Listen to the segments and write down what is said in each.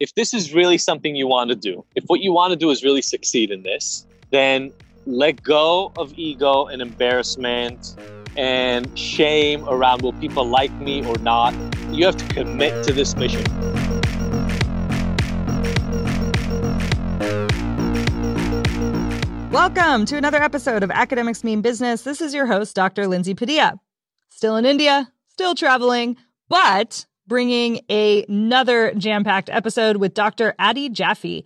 if this is really something you want to do, if what you want to do is really succeed in this, then let go of ego and embarrassment and shame around will people like me or not. You have to commit to this mission. Welcome to another episode of Academics Mean Business. This is your host, Dr. Lindsay Padilla. Still in India, still traveling, but bringing another jam packed episode with Dr. Adi Jaffe.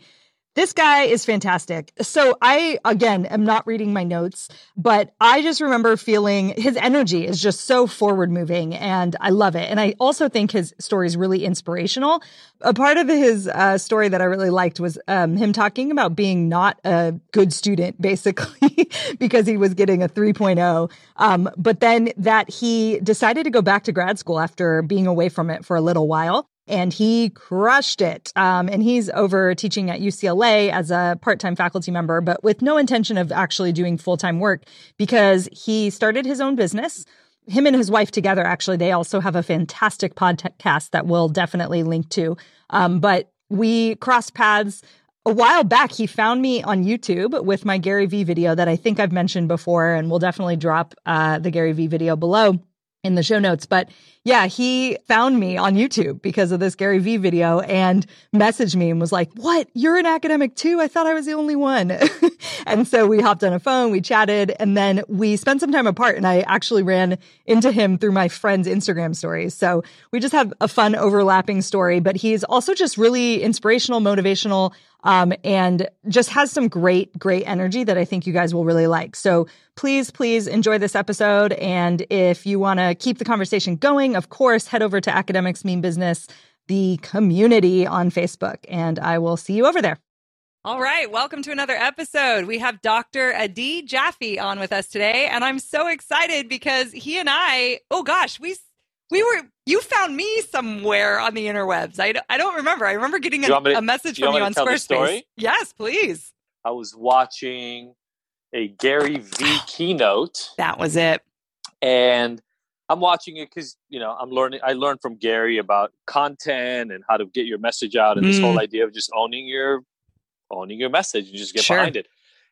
This guy is fantastic. So I, again, am not reading my notes, but I just remember feeling his energy is just so forward moving and I love it. And I also think his story is really inspirational. A part of his uh, story that I really liked was um, him talking about being not a good student, basically, because he was getting a 3.0. Um, but then that he decided to go back to grad school after being away from it for a little while and he crushed it. Um, and he's over teaching at UCLA as a part time faculty member, but with no intention of actually doing full time work because he started his own business. Him and his wife together, actually, they also have a fantastic podcast that we'll definitely link to. Um, but we crossed paths a while back. He found me on YouTube with my Gary Vee video that I think I've mentioned before, and we'll definitely drop uh, the Gary Vee video below in the show notes. But yeah, he found me on YouTube because of this Gary Vee video and messaged me and was like, What? You're an academic too? I thought I was the only one. and so we hopped on a phone, we chatted, and then we spent some time apart. And I actually ran into him through my friend's Instagram stories. So we just have a fun overlapping story, but he's also just really inspirational, motivational, um, and just has some great, great energy that I think you guys will really like. So please, please enjoy this episode. And if you want to keep the conversation going, of course, head over to Academics Mean Business, the community on Facebook, and I will see you over there. All right, welcome to another episode. We have Dr. Adi Jaffe on with us today, and I'm so excited because he and I, oh gosh, we we were you found me somewhere on the interwebs. I, I don't remember. I remember getting a, to, a message from you on Squarespace. Yes, please. I was watching a Gary Vee keynote. That was it. And I'm watching it because you know I'm learning. I learned from Gary about content and how to get your message out, and mm. this whole mm. idea of just owning your owning your message and just get sure. behind it.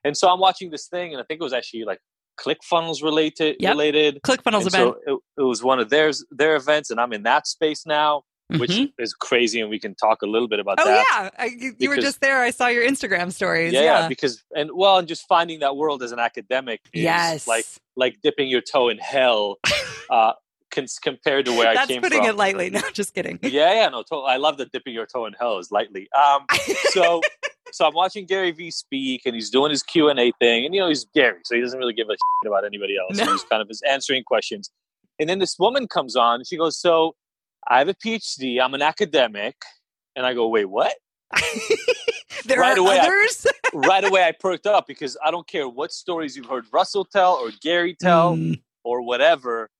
And so I'm watching this thing, and I think it was actually like ClickFunnels related. Yep. Related ClickFunnels and event. So it, it, was one of their their events, and I'm in that space now, mm-hmm. which is crazy, and we can talk a little bit about oh, that. Oh yeah, I, you, because, were just there. I saw your Instagram stories. Yeah, yeah, because and well, and just finding that world as an academic is yes. like like dipping your toe in hell. Uh, compared to where I came from. That's putting it lightly. No, just kidding. Yeah, yeah, no. To- I love the dipping your toe in hell is lightly. Um, so so I'm watching Gary Vee speak, and he's doing his Q and A thing, and you know he's Gary, so he doesn't really give a shit about anybody else. No. He's kind of just answering questions, and then this woman comes on, and she goes, "So I have a PhD. I'm an academic," and I go, "Wait, what?" there right are away, others. I, right away, I perked up because I don't care what stories you've heard Russell tell or Gary tell mm. or whatever.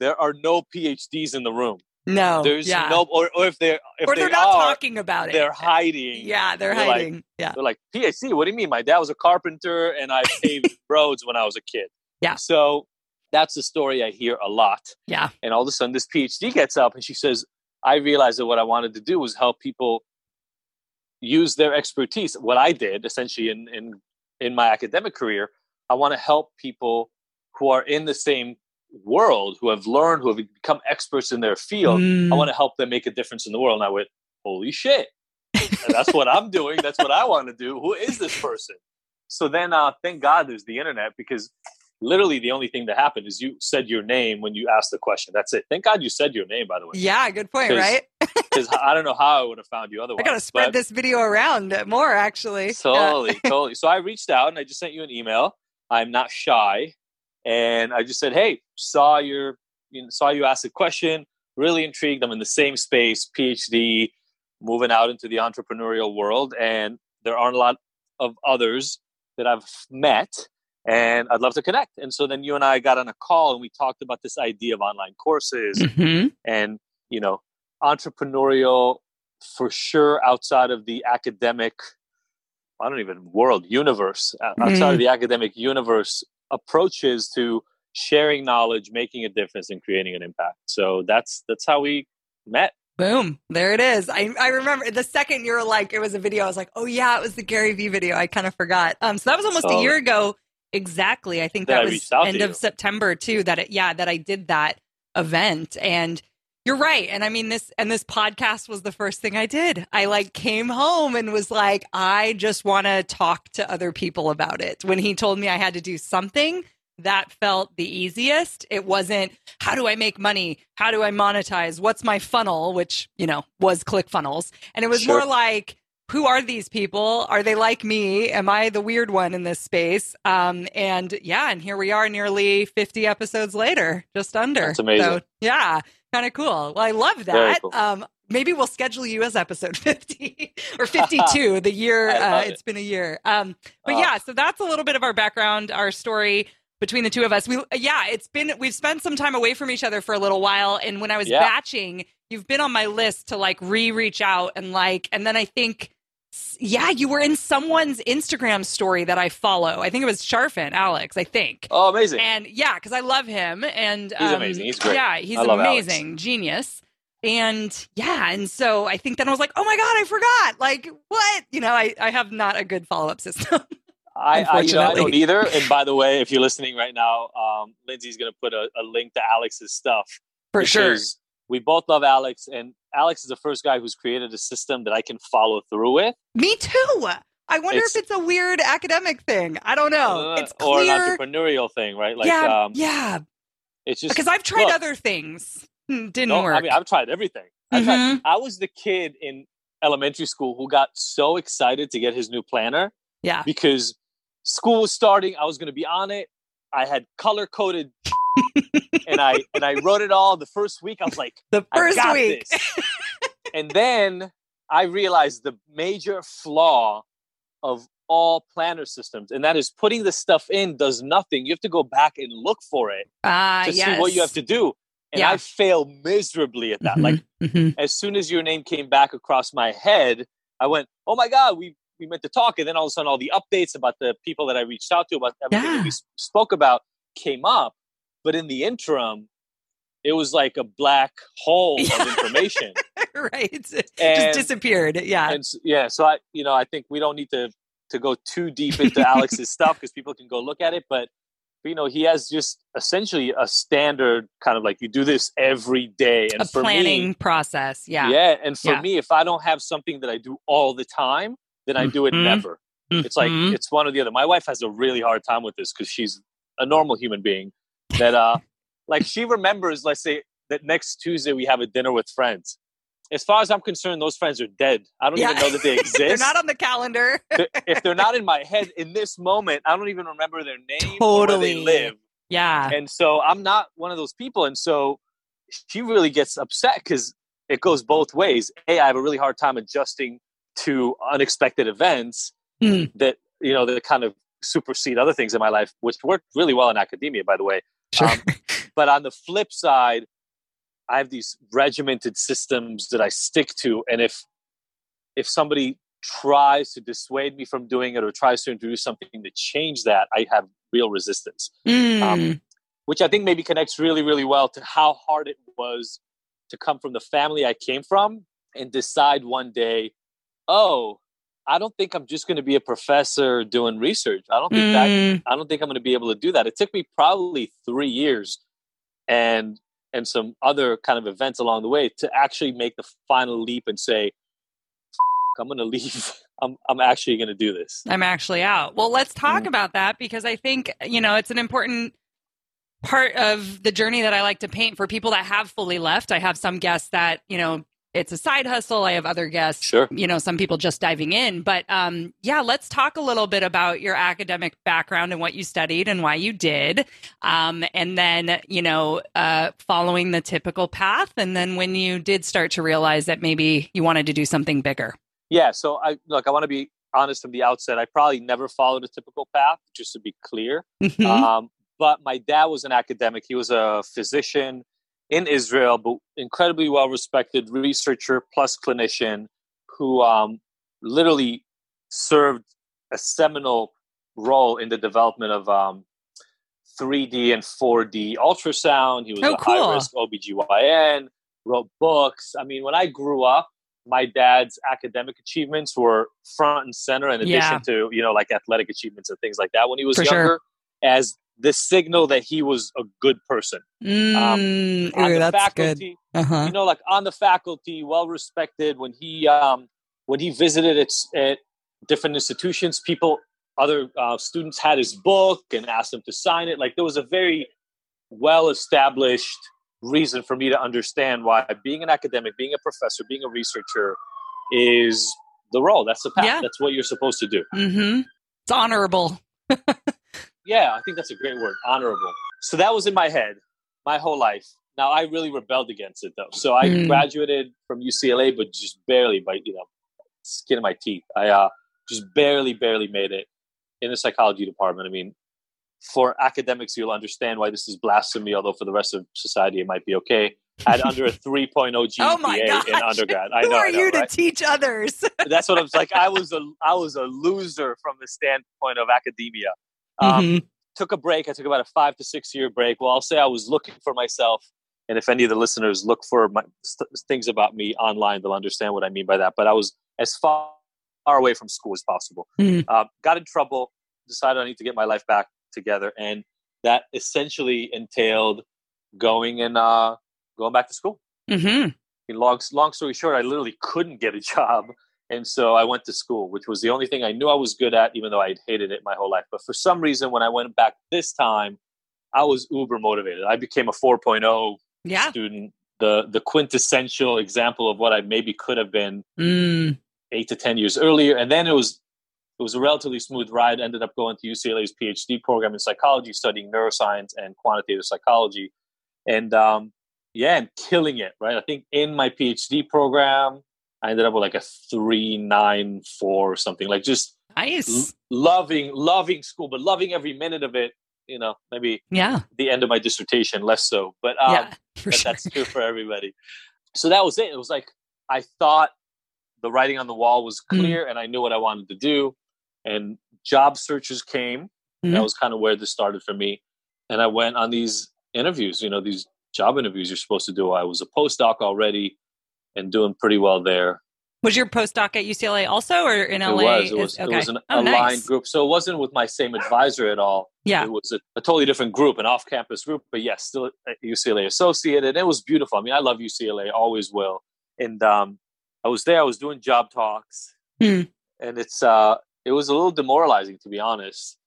There are no PhDs in the room. No, there's yeah. no, or, or if they're if or they're they not are, talking about it. They're hiding. Yeah, they're, they're hiding. Like, yeah, they're like PhD. What do you mean? My dad was a carpenter, and I paved roads when I was a kid. Yeah. So that's the story I hear a lot. Yeah. And all of a sudden, this PhD gets up, and she says, "I realized that what I wanted to do was help people use their expertise. What I did essentially in in in my academic career, I want to help people who are in the same world who have learned, who have become experts in their field. Mm. I want to help them make a difference in the world. And I went, holy shit. that's what I'm doing. That's what I want to do. Who is this person? So then, uh, thank God there's the internet because literally the only thing that happened is you said your name when you asked the question. That's it. Thank God you said your name, by the way. Yeah, good point, right? Because I don't know how I would have found you otherwise. I got to spread this video around more, actually. Totally, yeah. totally. So I reached out and I just sent you an email. I'm not shy and I just said, "Hey, saw your you know, saw you ask a question. Really intrigued. I'm in the same space, PhD, moving out into the entrepreneurial world, and there aren't a lot of others that I've met, and I'd love to connect." And so then you and I got on a call, and we talked about this idea of online courses, mm-hmm. and you know, entrepreneurial for sure outside of the academic I don't even world universe outside mm. of the academic universe approaches to sharing knowledge, making a difference, and creating an impact. So that's that's how we met. Boom. There it is. I, I remember the second you were like, it was a video. I was like, oh, yeah, it was the Gary Vee video. I kind of forgot. Um, so that was almost so, a year ago. Exactly. I think that, that was end of September too. That it, yeah, that I did that event. And you're right. And I mean, this, and this podcast was the first thing I did. I like came home and was like, I just want to talk to other people about it. When he told me I had to do something, that felt the easiest. It wasn't, how do I make money? How do I monetize? What's my funnel? Which, you know, was ClickFunnels. And it was sure. more like, who are these people? Are they like me? Am I the weird one in this space? Um, and yeah, and here we are nearly 50 episodes later, just under. That's amazing. So, yeah, kind of cool. Well, I love that. Cool. Um, maybe we'll schedule you as episode 50 or 52 the year uh, it's been a year um, but uh, yeah so that's a little bit of our background our story between the two of us. We yeah, it's been we've spent some time away from each other for a little while and when I was yeah. batching, you've been on my list to like re-reach out and like and then I think yeah, you were in someone's Instagram story that I follow. I think it was Charfen, Alex, I think. Oh, amazing. And yeah, because I love him. And he's um, amazing. He's great. Yeah, he's amazing. Alex. Genius. And yeah, and so I think then I was like, oh my God, I forgot. Like, what? You know, I, I have not a good follow up system. I, I, you know, I, don't either. And by the way, if you're listening right now, um, Lindsay's going to put a, a, link to Alex's stuff. For sure. We both love Alex, and Alex is the first guy who's created a system that I can follow through with. Me too. I wonder it's, if it's a weird academic thing. I don't know. Uh, it's clear. or an entrepreneurial thing, right? Like, yeah, um, yeah. It's just because I've tried look, other things, hmm, didn't no, work. I mean, I've tried everything. Mm-hmm. Tried, I was the kid in elementary school who got so excited to get his new planner. Yeah, because school was starting. I was going to be on it. I had color coded, and I and I wrote it all the first week. I was like, the first week, and then I realized the major flaw of all planner systems, and that is putting the stuff in does nothing. You have to go back and look for it uh, to yes. see what you have to do. And yeah. I failed miserably at that. Mm-hmm, like mm-hmm. as soon as your name came back across my head, I went, "Oh my god, we we meant to talk, and then all of a sudden, all the updates about the people that I reached out to about everything yeah. we spoke about came up. But in the interim, it was like a black hole of information. right, it and, just disappeared. Yeah, and yeah. So I, you know, I think we don't need to to go too deep into Alex's stuff because people can go look at it. But you know, he has just essentially a standard kind of like you do this every day, and a planning me, process. Yeah, yeah. And for yeah. me, if I don't have something that I do all the time, then I do it mm-hmm. never. Mm-hmm. It's like mm-hmm. it's one or the other. My wife has a really hard time with this because she's a normal human being. That uh, like she remembers. Let's say that next Tuesday we have a dinner with friends. As far as I'm concerned, those friends are dead. I don't yeah. even know that they exist. they're not on the calendar. if they're not in my head in this moment, I don't even remember their name totally. where they live. Yeah. And so I'm not one of those people. And so she really gets upset because it goes both ways. A, I have a really hard time adjusting to unexpected events mm. that you know that kind of supersede other things in my life, which worked really well in academia, by the way. Sure. Um, but on the flip side, I have these regimented systems that I stick to, and if if somebody tries to dissuade me from doing it or tries to introduce something to change that, I have real resistance. Mm. Um, which I think maybe connects really, really well to how hard it was to come from the family I came from and decide one day oh, I don't think I'm just going to be a professor doing research. I don't think mm. that I don't think I'm going to be able to do that. It took me probably 3 years and and some other kind of events along the way to actually make the final leap and say I'm going to leave. I'm I'm actually going to do this. I'm actually out. Well, let's talk mm. about that because I think, you know, it's an important part of the journey that I like to paint for people that have fully left. I have some guests that, you know, it's a side hustle. I have other guests, sure. you know, some people just diving in. But um, yeah, let's talk a little bit about your academic background and what you studied and why you did. Um, and then, you know, uh, following the typical path. And then when you did start to realize that maybe you wanted to do something bigger. Yeah. So I look, I want to be honest from the outset. I probably never followed a typical path, just to be clear. Mm-hmm. Um, but my dad was an academic, he was a physician in Israel, but incredibly well respected researcher plus clinician who um, literally served a seminal role in the development of um, 3D and 4D ultrasound. He was oh, a cool. high risk OBGYN. wrote books. I mean, when I grew up, my dad's academic achievements were front and center in addition Yeah. to, you know, like athletic achievements and things like that when he was For sure. younger as the signal that he was a good person. Mm, on ooh, the that's good. faculty, Uh-huh. you know, like on the faculty, well respected. When he um, when he visited at, at different institutions, people, other uh, students had his book and asked him to sign it. Like there was a very well established reason for me to understand why being an academic, being a professor, being a researcher is the role. That's the path. Yeah. That's what you're supposed to do. Mm-hmm. It's honorable. Yeah, I think that's a great word, honorable. So that was in my head my whole life. Now I really rebelled against it though. So I Mm. graduated from UCLA, but just barely by you know skin of my teeth. I uh, just barely, barely made it in the psychology department. I mean, for academics, you'll understand why this is blasphemy. Although for the rest of society, it might be okay. I had under a 3.0 GPA Oh my in undergrad. I Who know, are I know, you to teach others? That's what I was like. I was a I was a loser from the standpoint of academia. Um, Mhm. took a break. I took about a five to six year break. Well, I'll say I was looking for myself. And if any of the listeners look for my, st- things about me online, they'll understand what I mean by that. But I was as far, far away from school as possible. Mhm. Uh, got in trouble, decided I need to get my life back together. And that essentially entailed going and uh, going back to school. Mm-hmm. In long, long story short, I literally couldn't get a job. And so I went to school, which was the only thing I knew I was good at, even though I had hated it my whole life. But for some reason, when I went back this time, I was uber motivated. I became a 4.0 Yeah. student, the, the quintessential example of what I maybe could have been Mm. eight to 10 years earlier. And then it was, it was a relatively smooth ride. Ended up going to UCLA's PhD program in psychology, studying neuroscience and quantitative psychology. And um, yeah, and killing it, right? I think in my PhD program, I ended up with like a three nine four or something. Like just l- Nice. loving, loving school, but loving every minute of it. You know, maybe Yeah. the end of my dissertation less so, but um, yeah. Sure. that's true for everybody. So that was it. It was like I thought the writing on the wall was Mm. clear, and I knew what I wanted to do. And job searches came. Mhm. That was kind of where this started for me. And I went on these interviews. You know, these job interviews you're supposed to do. I was a postdoc already, and doing pretty well there. Was your postdoc at UCLA also, or in LA? It was. It is- was. okay. It was an oh, aligned nice. group. So it wasn't with my same advisor at all. Yeah. It was a, a totally different group, an off-campus group, but yes, still UCLA associated. It was beautiful. I mean, I love UCLA, always will. And um, I was there. I was doing job talks, Hmm. and it's uh, it was a little demoralizing to be honest.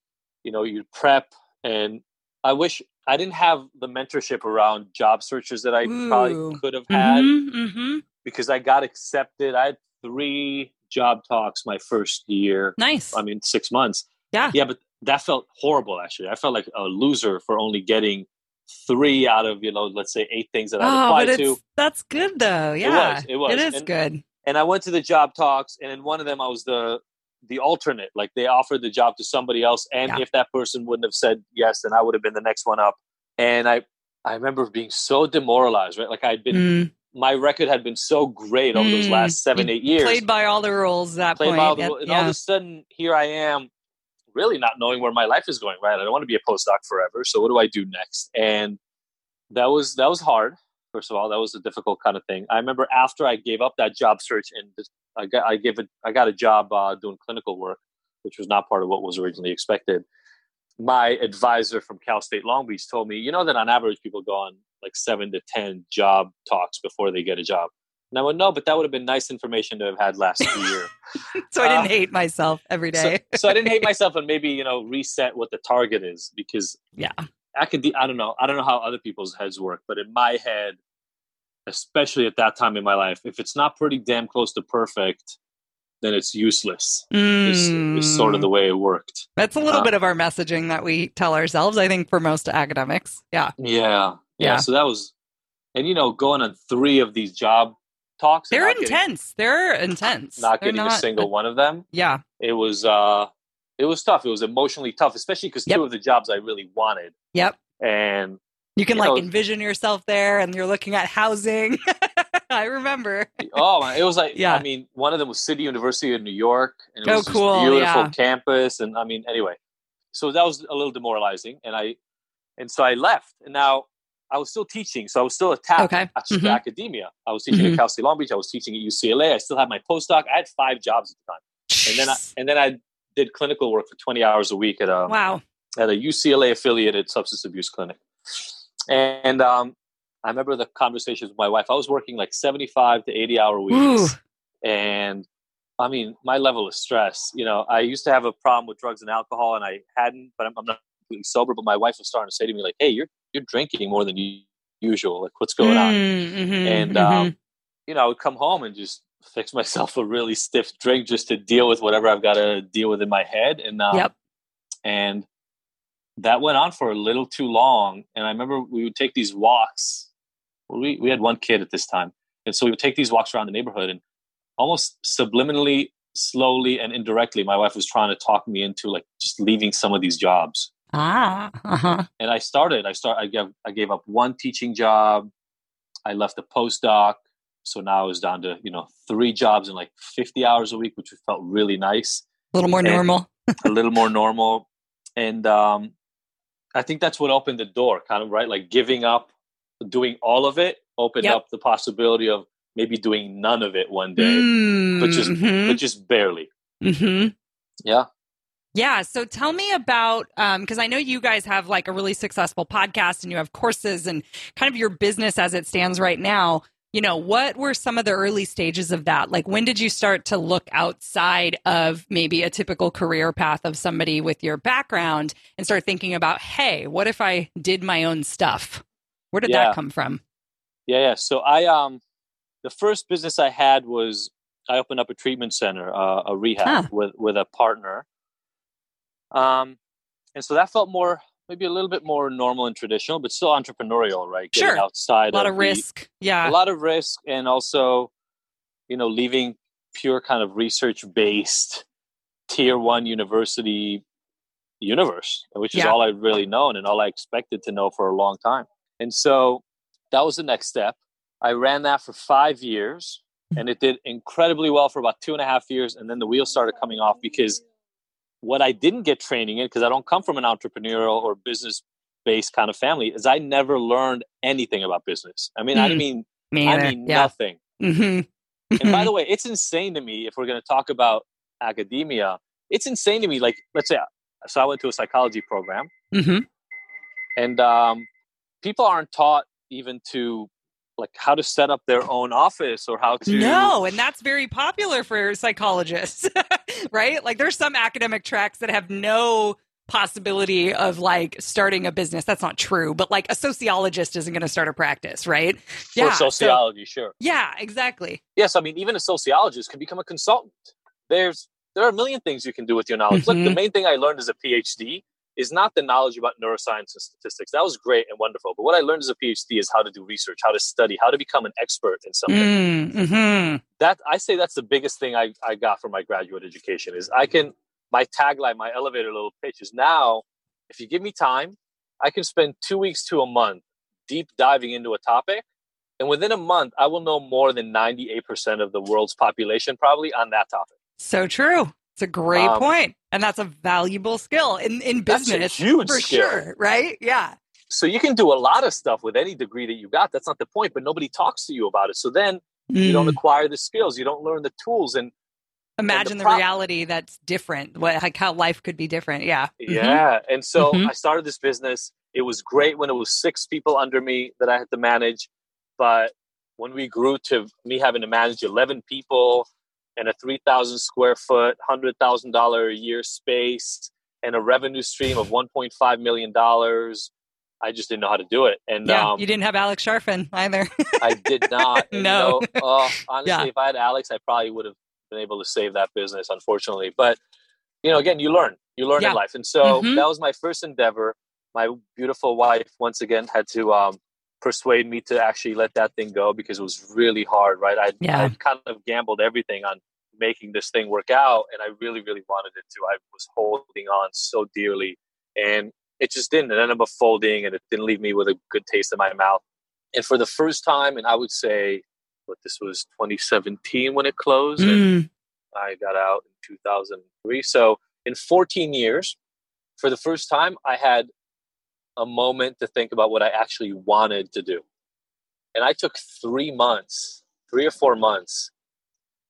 You know, you prep, and I wish I didn't have the mentorship around job searches that I Ooh. probably could have had Mm-hmm, mm-hmm. Because I got accepted. I had three job talks my first year. Nice. I mean, six months. Yeah. Yeah, but that felt horrible. Actually, I felt like a loser for only getting three out of you know, let's say eight things that I oh, applied to. that's good though. Yeah. was, it was. It is And- good. And I went to the job talks, and in one of them, I was the the alternate. Like they offered the job to somebody else, and Yeah. if that person wouldn't have said yes, then I would have been the next one up. And I I remember being so demoralized. Right, like I'd been Mm. My record had been so great over those Mm. last seven eight years. Played by all the rules that played point. by all the and all of a sudden here I am, really not knowing where my life is going. Right, I don't want to be a postdoc forever. So what do I do next? And that was that was hard. First of all, that was a difficult kind of thing. I remember after I gave up that job search and I got I gave it I got a job uh, doing clinical work, which was not part of what was originally expected. My advisor from Cal State Long Beach told me, you know that on average people go on like seven to ten job talks before they get a job. And I went, no, but that would have been nice information to have had last year. so I didn't uh, hate myself every day. so, so I didn't hate myself and maybe you know reset what the target is because Yeah. I could I don't know I don't know how other people's heads work but in my head especially at that time in my life if it's not pretty damn close to perfect then it's useless is, is sort of the Mm. way it worked That's a little uh, bit of our messaging that we tell ourselves, I think, for most academics. Yeah. yeah yeah, Yeah. so that was and you know going on three of these job talks. They're not getting- intense. They're intense. not They're getting a single one of them Yeah. it was uh it was tough it was emotionally tough especially because Yep. two of the jobs I really wanted Yep. and You can You like know- envision yourself there and you're looking at housing. I remember. oh it was like Yeah. I mean, one of them was City University of New York, and it Oh, was this cool, beautiful yeah. campus. And I mean, anyway, so that was a little demoralizing, and I and so I left. And now I was still teaching, so I was still attached, Okay. attached to academia. I was teaching Mhm. at Cal State Long Beach. I was teaching at UCLA. I still had my postdoc. I had five jobs at the time, and then I, and then I did clinical work for 20 hours a week at a wow. at a UCLA affiliated substance abuse clinic. And um, I remember the conversations with my wife. I was working like 75 to 80 hour weeks. And I mean, my level of stress, you know, I used to have a problem with drugs and alcohol and I hadn't, but I'm, I'm not completely sober. But my wife was starting to say to me, like, hey, you're, you're drinking more than usual. Like, what's going on? Mm-hmm, And, um, you know, I would come home and just fix myself a really stiff drink just to deal with whatever I've got to deal with in my head. And, um, Yep. and that went on for a little too long. And I remember we would take these walks. Well, we, we had one kid at this time. And so we would take these walks around the neighborhood and almost subliminally, slowly, and indirectly, my wife was trying to talk me into like just leaving some of these jobs. Ah, uh-huh. And I started, I start, I gave, I gave up one teaching job. I left a postdoc. So now I was down to, you know, three jobs in like 50 hours a week, which felt really nice a little more And- normal. a little more normal. And um, I think that's what opened the door, kind of right, like giving up, doing all of it, opened Yep. up the possibility of maybe doing none of it one day, but just but just barely. mhm. Yeah, Yeah. So tell me about, because I know you guys have like a really successful podcast and you have courses and kind of your business as it stands right now. You know, what were some of the early stages of that? Like, when did you start to look outside of maybe a typical career path of somebody with your background and start thinking about, hey, what if I did my own stuff? Where did Yeah. that come from? yeah, yeah. So I um, the first business I had was I opened up a treatment center, uh, a rehab Huh. with with a partner. Um, and so that felt more maybe a little bit more normal and traditional, but still entrepreneurial, right? Getting Sure. outside A lot of the- risk. Yeah. a lot of risk and also you know leaving pure kind of research based tier one university universe which is Yeah. all i've really known and all i expected to know for a long time and so that was the next step i ran that for five years and it did incredibly well for about two and a half years and then the wheels started coming off because what i didn't get training in because i don't come from an entrepreneurial or business based kind of family is i never learned anything about business i mean i Mm. mean Me I mean yeah. nothing. hmm And by the way, it's insane to me if we're going to talk about academia. It's insane to me. Like, let's say, so I went to a psychology program, hmm and um, people aren't taught even to like how to set up their own office or how to. No, and that's very popular for psychologists, right? Like there's some academic tracks that have no possibility of like starting a business. That's not true, but like a sociologist isn't going to start a practice, right? for yeah, so- sociology, sure. Yeah, exactly. Yes, I mean even a sociologist can become a consultant. There's there are a million things you can do with your knowledge. Look, the Mhm. main thing I learned as a PhD is not the knowledge about neuroscience and statistics. That was great and wonderful. But what I learned as a PhD is how to do research, how to study, how to become an expert in something. Mm-hmm. That I say that's the biggest thing I, I got from my graduate education is I can my tagline, my elevator little pitch is now, if you give me time, I can spend two weeks to a month deep diving into a topic. And within a month, I will know more than 98% of the world's population probably on that topic. So true. It's a great Um, point. and that's a valuable skill in in That's a business, huge for skill. sure. Right? Yeah. So you can do a lot of stuff with any degree that you got. That's not the point, but nobody talks to you about it. So then you don't Mm. acquire the skills, you don't learn the tools. And imagine the, prob- reality that's different. What like how life could be different. Yeah. Mhm. Yeah. And so Mhm. I started this business. It was great when it was six people under me that I had to manage. But when we grew to me having to manage 11 people and a 3,000 square foot, $100,000 a year space and a revenue stream of $1.5 million, I just didn't know how to do it. And Yeah. um, you didn't have Alex Charfen either. I did not. No. You know, oh, honestly, Yeah. if I had Alex, I probably would have been able to save that business, unfortunately. But, you know, again, you learn. You learn Yeah. in life. And so Mhm. that was my first endeavor. My beautiful wife, once again, had to um, persuade me to actually let that thing go because it was really hard, right? I Yeah. I kind of gambled everything on making this thing work out. And I really, really wanted it to. I was holding on so dearly. And it just didn't. It ended up folding and it didn't leave me with a good taste in my mouth. And for the first time, and I would say, what this was 2017 when it closed, and Mm. I got out in 2003. So in 14 years, for the first time, I had a moment to think about what I actually wanted to do. And I took three months, three or four months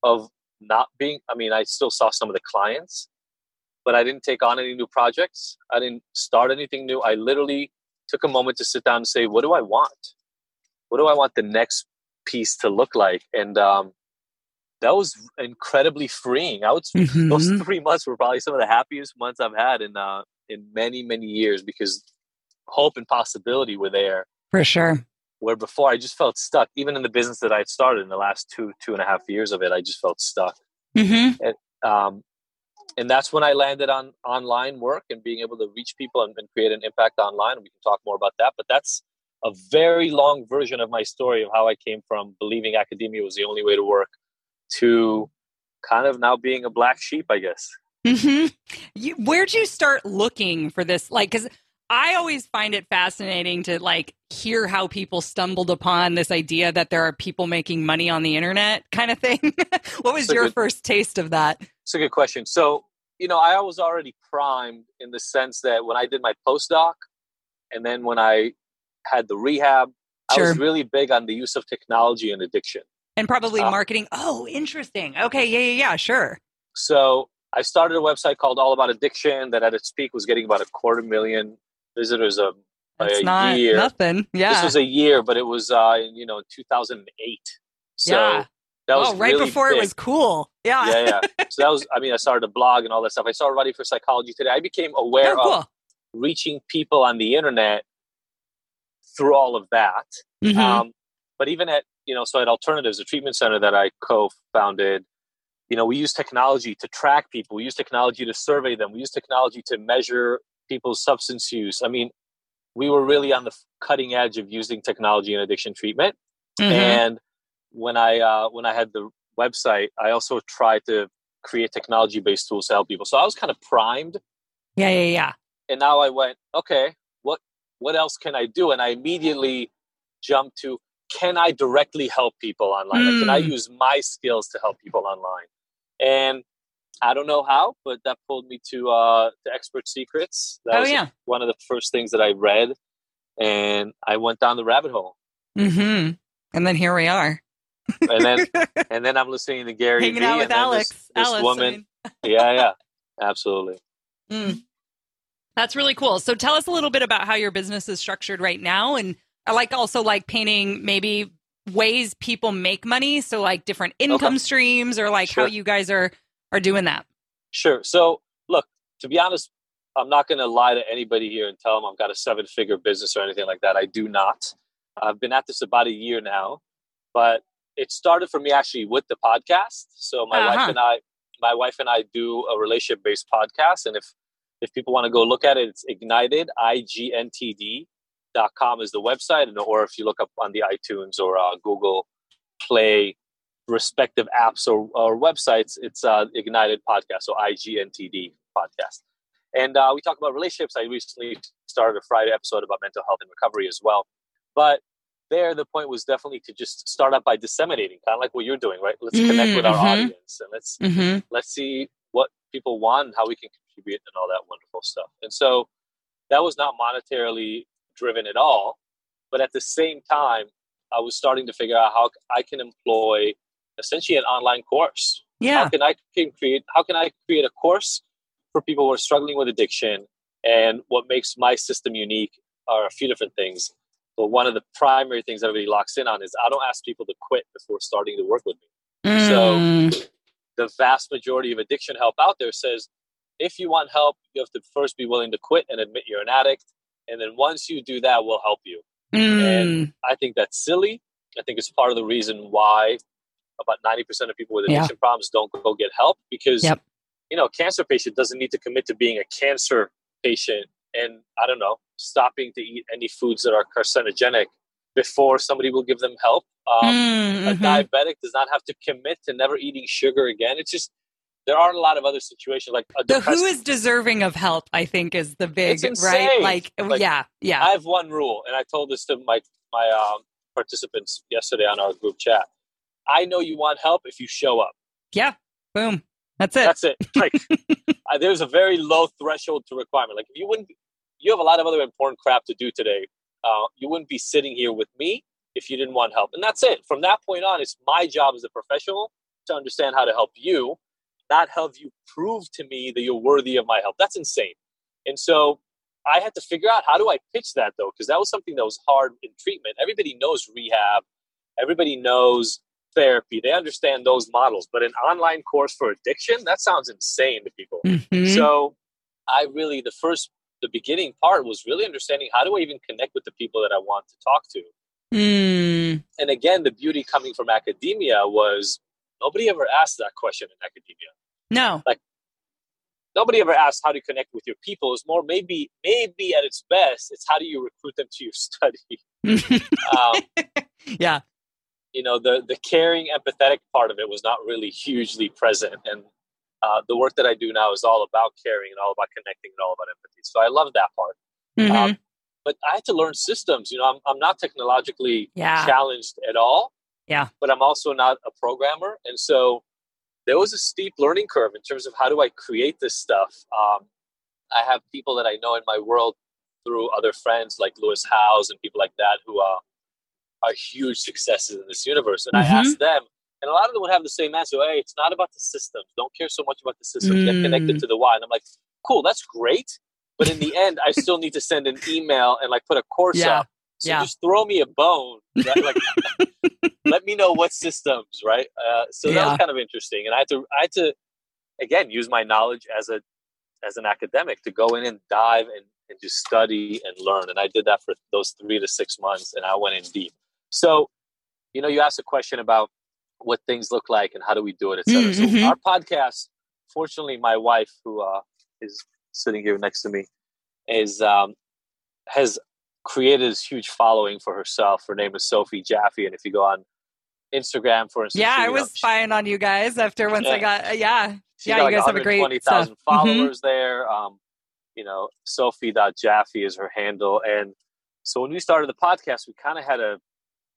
of not being, I mean, I still saw some of the clients, but I didn't take on any new projects. I didn't start anything new. I literally took a moment to sit down and say, what do I want? What do I want the next piece to look like? And um, that was incredibly freeing. I would mm-hmm. those three months were probably some of the happiest months I've had in uh, in many many years because hope and possibility were there for sure. Where before I just felt stuck, even in the business that I had started in the last two two and a half years of it, I just felt stuck. Mm-hmm. And, um, and that's when I landed on online work and being able to reach people and, and create an impact online. We can talk more about that, but that's a very long version of my story of how I came from believing academia was the only way to work to kind of now being a black sheep, I guess. Mm-hmm. You, where'd you start looking for this? Like, because I always find it fascinating to like hear how people stumbled upon this idea that there are people making money on the internet, kind of thing. what was your good, first taste of that? It's a good question. So, you know, I was already primed in the sense that when I did my postdoc, and then when I had the rehab, sure. I was really big on the use of technology and addiction and probably uh, marketing. Oh, interesting. Okay, yeah, yeah, yeah, sure. So I started a website called All About Addiction that at its peak was getting about a quarter million visitors a, That's a not year. Nothing. Yeah. This was a year, but it was uh, you know 2008. So yeah. that was oh, right really before big. it was cool. Yeah. Yeah, yeah. so that was. I mean, I started a blog and all that stuff. I started writing for Psychology Today. I became aware oh, cool. of reaching people on the internet through all of that. Mm-hmm. Um, but even at you know, so at Alternatives, a treatment center that I co-founded, you know, we use technology to track people. We use technology to survey them. We use technology to measure people's substance use. I mean, we were really on the cutting edge of using technology in addiction treatment. Mm-hmm. And when I uh, when I had the website, I also tried to create technology based tools to help people. So I was kind of primed. Yeah, yeah, yeah. And now I went, okay, what what else can I do? And I immediately jumped to can I directly help people online? Mm. Can I hmm. use my skills to help people online? And I don't know how, but that pulled me to uh, to Expert Secrets. That oh was yeah, one of the first things that I read, and I went down the rabbit hole. Mm-hmm. And then here we are. and then and then I'm listening to Gary hanging v, out with Alex. This, this woman, I mean. yeah, yeah, absolutely. Mm. That's really cool. So tell us a little bit about how your business is structured right now, and I like also like painting maybe ways people make money. So like different income okay. streams, or like sure. how you guys are are doing that. Sure. So look, to be honest, I'm not going to lie to anybody here and tell them I've got a seven figure business or anything like that. I do not. I've been at this about a year now, but it started for me actually with the podcast. So my uh-huh. wife and I, my wife and I do a relationship based podcast. And if, if people want to go look at it, it's ignited, I-G-N-T-D dot com is the website. And, or if you look up on the iTunes or uh, Google Play respective apps or, or websites, it's uh, Ignited Podcast, so IGNTD podcast. And uh, we talk about relationships. I recently started a Friday episode about mental health and recovery as well. But there, the point was definitely to just start up by disseminating, kind of like what you're doing, right? Let's mm-hmm. connect with our mm-hmm. audience and let's mm-hmm. let's see what people want and how we can contribute and all that wonderful stuff. And so that was not monetarily driven at all, but at the same time, I was starting to figure out how I can employ essentially an online course. Yeah. How can I can create how can I create a course for people who are struggling with addiction? And what makes my system unique are a few different things. But one of the primary things everybody locks in on is I don't ask people to quit before starting to work with me. Mm. So the vast majority of addiction help out there says if you want help, you have to first be willing to quit and admit you're an addict. And then once you do that, we'll help you. Mm. And I think that's silly. I think it's part of the reason why about 90% of people with addiction yeah. problems don't go get help because yep. you know a cancer patient doesn't need to commit to being a cancer patient and i don't know stopping to eat any foods that are carcinogenic before somebody will give them help um, mm-hmm. a diabetic does not have to commit to never eating sugar again it's just there are a lot of other situations like the who is deserving of help i think is the big right like, like, yeah yeah i have one rule and i told this to my my um, participants yesterday on our group chat I know you want help if you show up. Yeah. Boom. That's it. That's it. Like there's a very low threshold to requirement. Like if you wouldn't, you have a lot of other important crap to do today. Uh, you wouldn't be sitting here with me if you didn't want help. And that's it. From that point on, it's my job as a professional to understand how to help you, not have you prove to me that you're worthy of my help. That's insane. And so I had to figure out how do I pitch that though, because that was something that was hard in treatment. Everybody knows rehab, everybody knows therapy, they understand those models, but an online course for addiction, that sounds insane to people. Mhm. So I really, the first, the beginning part was really understanding how do I even connect with the people that I want to talk to. Mm. And again, the beauty coming from academia was nobody ever asked that question in academia. No. Like nobody ever asked how to connect with your people. It's more maybe, maybe at its best, it's how do you recruit them to your study. um, yeah. You know, the the caring, empathetic part of it was not really hugely present. And uh, the work that I do now is all about caring and all about connecting and all about empathy. So I love that part. Mhm. Um, but I had to learn systems. You know, I'm, I'm not technologically Yeah. challenged at all. Yeah. But I'm also not a programmer. And so there was a steep learning curve in terms of how do I create this stuff. Um, I have people that I know in my world through other friends like Lewis Howes and people like that who are, are huge successes in this universe. And Mhm. I asked them, and a lot of them would have the same answer. Hey, it's not about the systems. Don't care so much about the systems. Get connected Mm. to the why. And I'm like, cool, that's great. But in the end, I still need to send an email and like put a course Yeah. up. So Yeah. just throw me a bone. Right? Like, let me know what systems, right? Uh, so that was kind of interesting. And I had to, I had to, again, use my knowledge as a, as an academic to go in and dive and, and just study and learn. And I did that for those three to six months, and I went in deep. So, you know, you asked a question about what things look like and how do we do it, et cetera. Mm, mhm. So our podcast, fortunately, my wife, who uh, is sitting here next to me, is um, has created this huge following for herself. Her name is Sophie Jaffe, and if you go on Instagram, for instance, Yeah, I was know, she- spying on you guys after once I got, uh, yeah. Yeah, got you like guys have a great 120,000 stuff. Mhm. followers there. Um, you know, Sophie.Jaffe is her handle. And so when we started the podcast, we kind of had a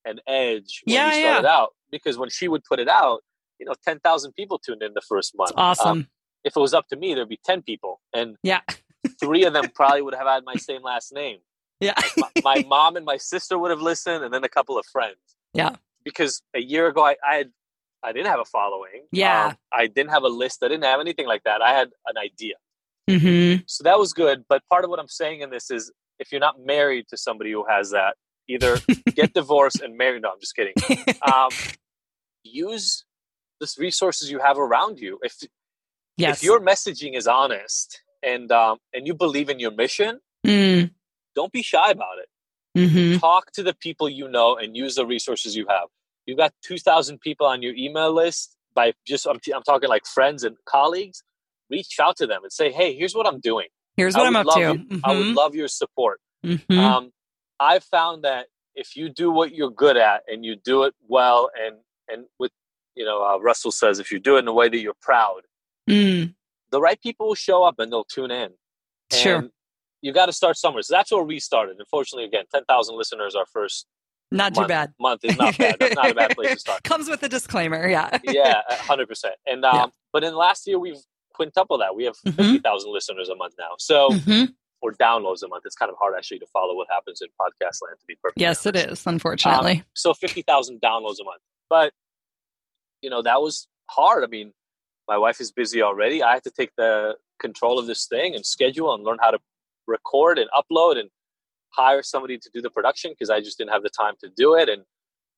an edge when Yeah, we yeah. started out because when she would put it out, you know, 10,000 people tuned in the first month. It's awesome. Um, if it was up to me, there'd be 10 people. And Yeah. three of them probably would have had my same last name. yeah. my, my mom and my sister would have listened, and then a couple of friends. Yeah. Because a year ago, I, I had I didn't have a following. Yeah. Um, I didn't have a list. I didn't have anything like that. I had an idea, hmm so that was good. But part of what I'm saying in this is, if you're not married to somebody who has that, either get divorced and marry. No, I'm just kidding. Um, use the resources you have around you. If Yes. if your messaging is honest and um, and you believe in your mission, Mm. don't be shy about it. Mm-hmm. talk to the people you know and use the resources you have. You've got 2,000 people on your email list by just, I'm, I'm talking like friends and colleagues. Reach out to them and say, hey, here's what I'm doing. Here's what I'm up to. you- I would Mhm. love your support. Mhm. Um, I've found that if you do what you're good at and you do it well, and, and with, you know, uh, Russell says, if you do it in a way that you're proud, Mm. the right people will show up and they'll tune in. Sure. You got to start somewhere. So that's where we started. Unfortunately, again, 10,000 listeners our first Not too bad. month is not bad. That's not a bad place to start. Comes with a disclaimer. Yeah. yeah, hundred percent. And um, Yeah. but in last year we've quintupled that. We have Mhm. fifty thousand listeners a month now. So Mhm. Or downloads a month. It's kind of hard actually to follow what happens in podcast land. To be perfect. Yes, it is. Unfortunately. So fifty thousand downloads a month. But you know that was hard. I mean, my wife is busy already. I had to take the control of this thing and schedule and learn how to record and upload and hire somebody to do the production because I just didn't have the time to do it and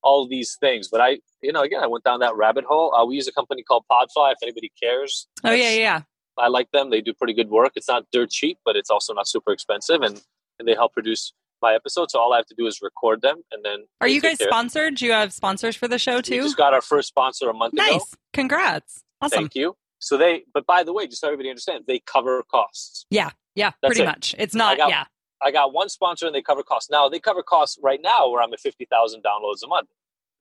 all these things. But I, you know, again, I went down that rabbit hole. Uh, we use a company called Podfly. If anybody cares, oh yeah, yeah. I like them. They do pretty good work. It's not dirt cheap, but it's also not super expensive, and and they help produce my episodes. So all I have to do is record them, and then Are you guys care- sponsored? Do you have sponsors for the show too? We just got our first sponsor a month ago. Nice. Congrats. Awesome. Thank you. So they, but by the way, just so everybody understands, they cover costs. Yeah. Yeah. That's pretty it. much. It's not. got- yeah. I got one sponsor and they cover costs. Now they cover costs right now where I'm at 50,000 downloads a month.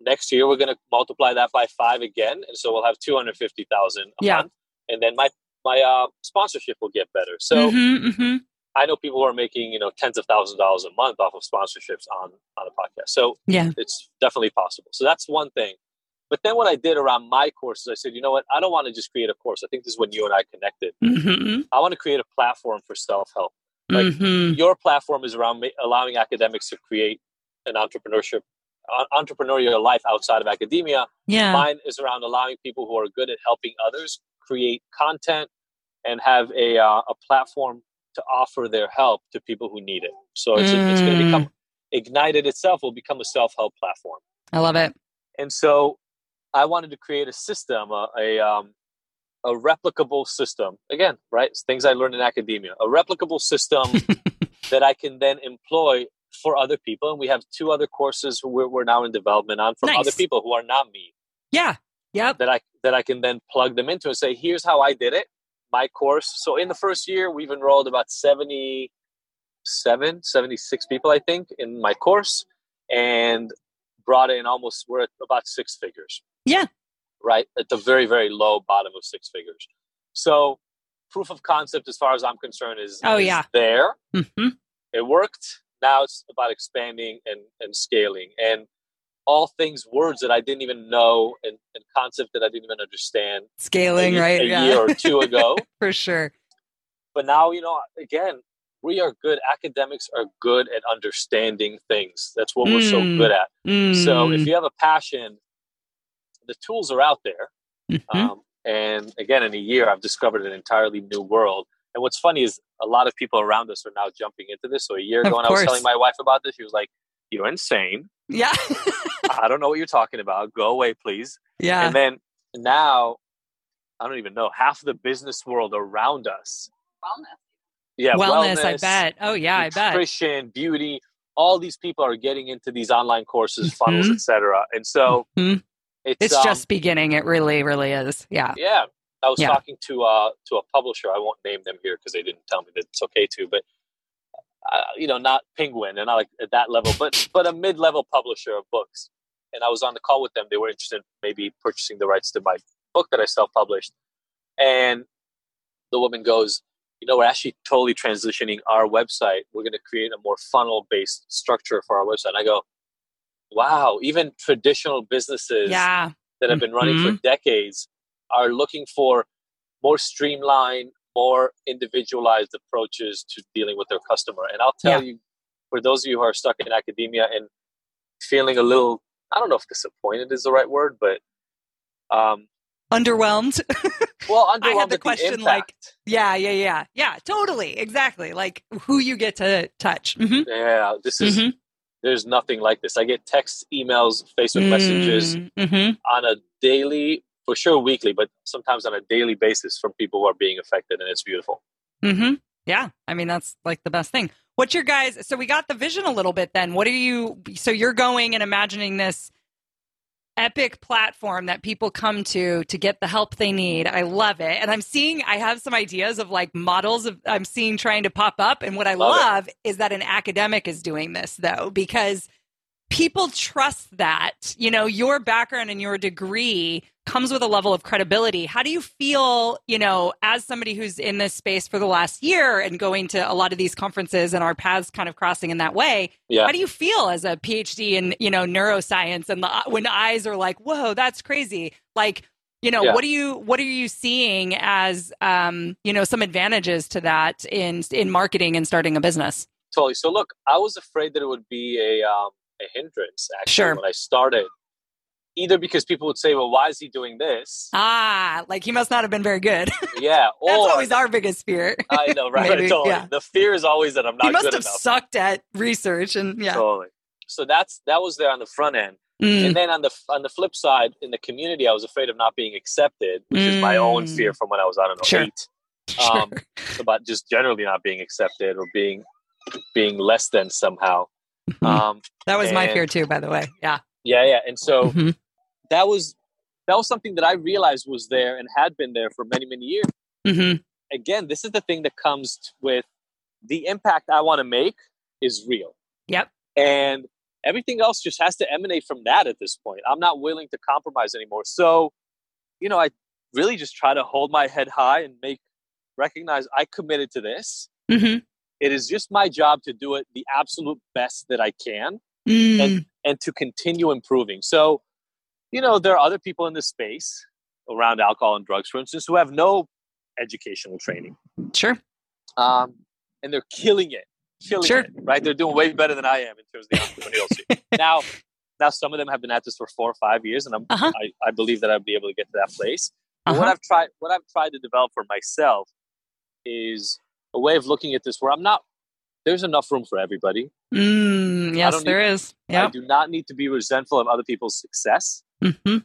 Next year, we're going to multiply that by five again. And so we'll have 250,000 a Yeah. month. And then my, my uh, sponsorship will get better. So hmm hmm I know people who are making, you know, tens of thousands of dollars a month off of sponsorships on, on a podcast. So Yeah. it's definitely possible. So that's one thing. But then what I did around my courses, I said, you know what? I don't want to just create a course. I think this is when you and I connected. hmm I want to create a platform for self help. Like Mhm. your platform is around allowing academics to create an entrepreneurship uh, entrepreneurial life outside of academia. Yeah. Mine is around allowing people who are good at helping others create content and have a uh, a platform to offer their help to people who need it. So it's it's going to Mm. become ignited itself will become a self help platform. I love it. And so I wanted to create a system, a, a, um, a replicable system. Again, right? It's things I learned in academia. A replicable system that I can then employ for other people. And we have two other courses we're, we're now in development on for Nice. other people who are not me Yeah. Yep. that I that I can then plug them into and say, here's how I did it. My course. So in the first year, we've enrolled about 77, 76 people, I think, in my course, and brought in almost we're at about six figures. Yeah. Right at the very very low bottom of six figures. So proof of concept, as far as I'm concerned, is Oh, is yeah. there. hmm It worked. Now it's about expanding and, and scaling and all things words that I didn't even know and, and concept that I didn't even understand Scaling, a, right? a yeah. year or two ago. For sure. but now, you know, again, we are good. Academics are good at understanding things. That's what we're so Mm. good at. So if Mm. you have a passion, the tools are out there. Mhm. Um, and again, in a year, I've discovered an entirely new world. And what's funny is a lot of people around us are now jumping into this. So a year Of ago, when I was telling my wife about this, she was like, "You're insane. yeah. I don't know what you're talking about. Go away, please." yeah. And then now, I don't even know half of the business world around us. Wellness. Yeah, wellness, I bet. Oh yeah, I bet. nutrition, beauty. All these people are getting into these online courses, funnels, Mhm. etc. And so Mhm. it's, It's um, just beginning. It really, really is. Yeah. yeah. I was Yeah. talking to uh to a publisher. I won't name them here because they didn't tell me that it's okay to, but uh, you know, not Penguin and not like at that level, but but a mid level publisher of books. And I was on the call with them. They were interested in maybe purchasing the rights to my book that I self published. And the woman goes, you know, we're actually totally transitioning our website. We're going to create a more funnel based structure for our website. And I go, wow, even traditional businesses Yeah. that have been running for decades are looking for more streamlined, more individualized approaches to dealing with their customer. And I'll tell you, for those of you who are stuck in academia and feeling a little, I don't know if disappointed is the right word, but um, Underwhelmed. well, I underwhelmed had the question, like- yeah. Yeah. Yeah. Yeah. Totally. Exactly. Like who you get to touch. hmm yeah, this is hmm there's nothing like this. I get texts, emails, Facebook messages hmm on a daily, for sure weekly, but sometimes on a daily basis from people who are being affected, and it's beautiful. hmm Yeah. I mean, that's like the best thing. What's your guys? So we got the vision a little bit then. What are you? So you're going and imagining this epic platform that people come to to get the help they need. I love it. And I'm seeing, I have some ideas of like models of I'm seeing trying to pop up. And what I Love love is that an academic is doing this though, because people trust that, you know, your background and your degree comes with a level of credibility. How do you feel, you know, as somebody who's in this space for the last year and going to a lot of these conferences and our paths kind of crossing in that way? Yeah. How do you feel as a PhD in, you know, neuroscience and the when eyes are like, "Whoa, that's crazy." Like, you know, Yeah. what do you what are you seeing as um, you know, some advantages to that in in marketing and starting a business? Totally. So look, I was afraid that it would be a um, a hindrance actually Sure. when I started. Either because people would say, "Well, why is he doing this?" Ah, like he must not have been very good. yeah, or That's always our biggest fear. I know, right? Maybe, totally. yeah. The fear is always that I'm not. he must have enough. sucked at research and yeah. Totally. So that's that was there on the front end, Mm, and then on the on the flip side, in the community, I was afraid of not being accepted, which is my own Mm. fear from when I was I don't know Sure. eight sure. um, about just generally not being accepted or being being less than somehow. Mhm. Um, that was my fear too, by the way. Yeah. yeah, yeah, and so. Mhm. That was that was something that I realized was there and had been there for many many years. Mhm. Again, this is the thing that comes with the impact I want to make is real, Yep. and everything else just has to emanate from that at this point. I'm not willing to compromise anymore. So, you know, I really just try to hold my head high and make recognize I committed to this. Mhm. It is just my job to do it the absolute best that I can Mm, and to continue improving. So, you know, there are other people in this space around alcohol and drugs, for instance, who have no educational training. sure. Um, and they're killing it, killing Sure. it. Right? They're doing way better than I am in terms of the entrepreneurial scene. Now, now some of them have been at this for four or five years, and I'm, Uh-huh. I, I believe that I'd be able to get to that place. But What Uh-huh. I've tried, what I've tried to develop for myself, is a way of looking at this where I'm not. There's enough room for everybody. Mm, yes, there is. I do not need to be resentful of other people's success. Hmm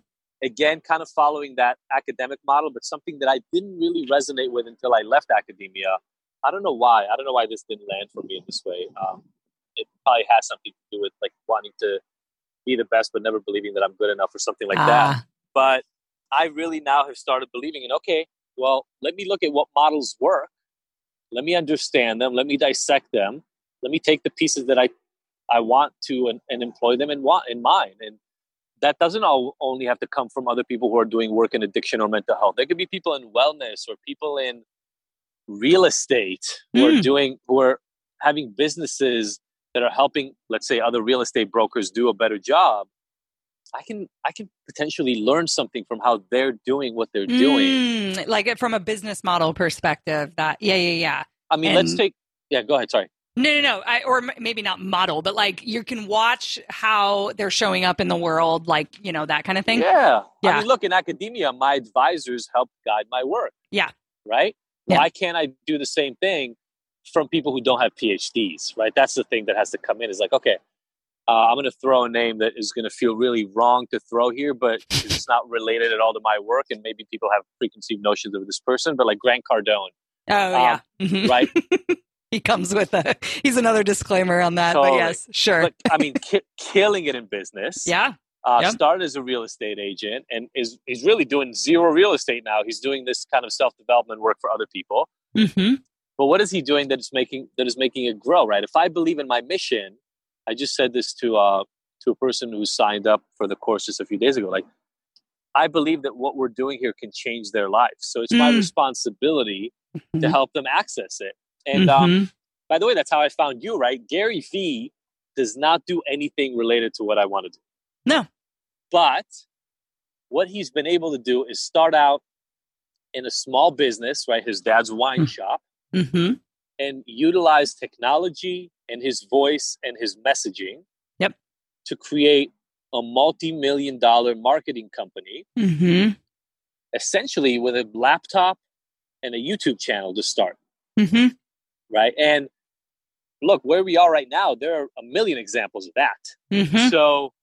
Again, kind of following that academic model, but something that I didn't really resonate with until I left academia. I don't know why. I don't know why this didn't land for me in this way. Um, it probably has something to do with like wanting to be the best, but never believing that I'm good enough or something like that. Ah, But I really now have started believing in okay, well, let me look at what models work. Let me understand them. Let me dissect them. Let me take the pieces that I I want to and, and employ them in want in mine. And that doesn't all, only have to come from other people who are doing work in addiction or mental health. There could be people in wellness or people in real estate who are Mm. doing who are having businesses that are helping, let's say, other real estate brokers do a better job. I can I can potentially learn something from how they're doing what they're doing. Mm, like from a business model perspective. That yeah, yeah, yeah. I mean, let's take yeah. Go ahead. Sorry. No, no, no. I, or m- maybe not model, but like you can watch how they're showing up in the world, like you know that kind of thing. Yeah. Yeah. I mean, look, in academia, my advisors help guide my work. Yeah. Right? Yeah. Why can't I do the same thing from people who don't have PhDs? Right? That's the thing that has to come in. Is like, okay, uh, I'm going to throw a name that is going to feel really wrong to throw here, but it's not related at all to my work. And maybe people have preconceived notions of this person, but like Grant Cardone, Oh yeah, Mhm. right? he comes with a. He's another disclaimer on that, but yes, sure. but I mean, ki- killing it in business. yeah. uh, Yep. started as a real estate agent and is he's really doing zero real estate now. He's doing this kind of self development work for other people. hmm But what is he doing that is making that is making it grow? Right. If I believe in my mission, I just said this to uh, to a person who signed up for the course just a few days ago. Like, I believe that what we're doing here can change their life. So it's my Mm. responsibility to Mhm. help them access it. And um, Mhm. by the way, that's how I found you. Right. Gary Vee does not do anything related to what I want to do. No. But what he's been able to do is start out in a small business, right? His dad's wine Mm. shop, Mhm. and utilize technology and his voice and his messaging. Yep. To create a multi-million dollar marketing company, Mhm. essentially with a laptop and a YouTube channel to start, Mhm. Right? And look, where we are right now, there are a million examples of that. Mhm. So,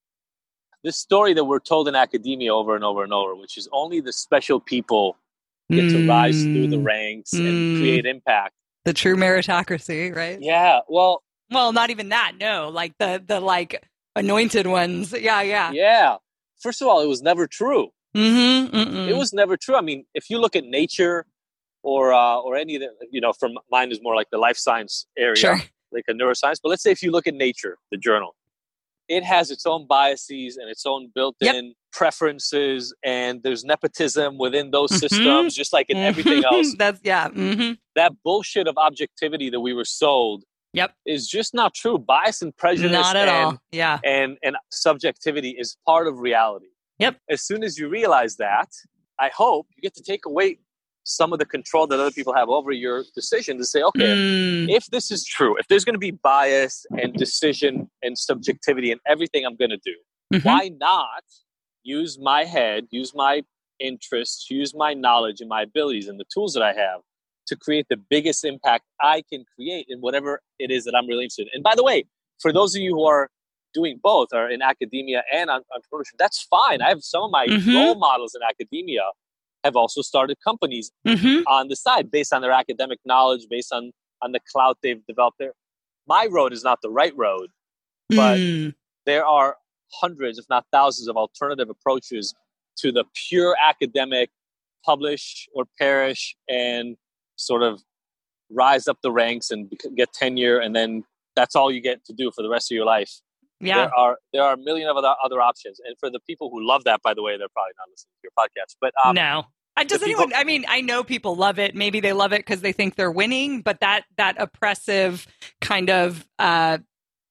this story that we're told in academia over and over and over, which is only the special people get to rise through the Mm. ranks Mm. and create impact. The true meritocracy, right? Yeah, well, Well, not even that. No, like the the like anointed ones. Yeah, yeah. yeah. First of all, it was never true. Mm-hmm. It was never true. I mean, if you look at nature or uh, or any of the, you know, from mine is more like the life science area, sure. like a neuroscience. But let's say if you look at Nature, the journal, it has its own biases and its own built-in preferences, and there's nepotism within those Mhm. systems, just like in everything else. That's yeah. Mm-hmm. That bullshit of objectivity that we were sold Yep. is just not true. Bias and prejudice Not at and, all. Yeah. and and subjectivity is part of reality. Yep. As soon as you realize that, I hope you get to take away some of the control that other people have over your decision to say, okay, Mm. if this is true, if there's going to be bias and decision and subjectivity in everything I'm going to do, Mhm. why not use my head, use my interests, use my knowledge and my abilities and the tools that I have to create the biggest impact I can create in whatever it is that I'm really interested in. And by the way, for those of you who are doing both, are in academia and on entrepreneurship, that's fine. I have some of my Mhm. role models in academia have also started companies Mhm. on the side based on their academic knowledge, based on on the clout they've developed there. My road is not the right road. But- Mm. There are hundreds, if not thousands, of alternative approaches to the pure academic publish or perish and sort of rise up the ranks and get tenure and then that's all you get to do for the rest of your life. yeah. There are there are a million of other other options. And for the people who love that, by the way, they're probably not listening to your podcast. But um, no. I, does people- anyone? I mean, I know people love it. Maybe they love it because they think they're winning, but that that oppressive kind of uh,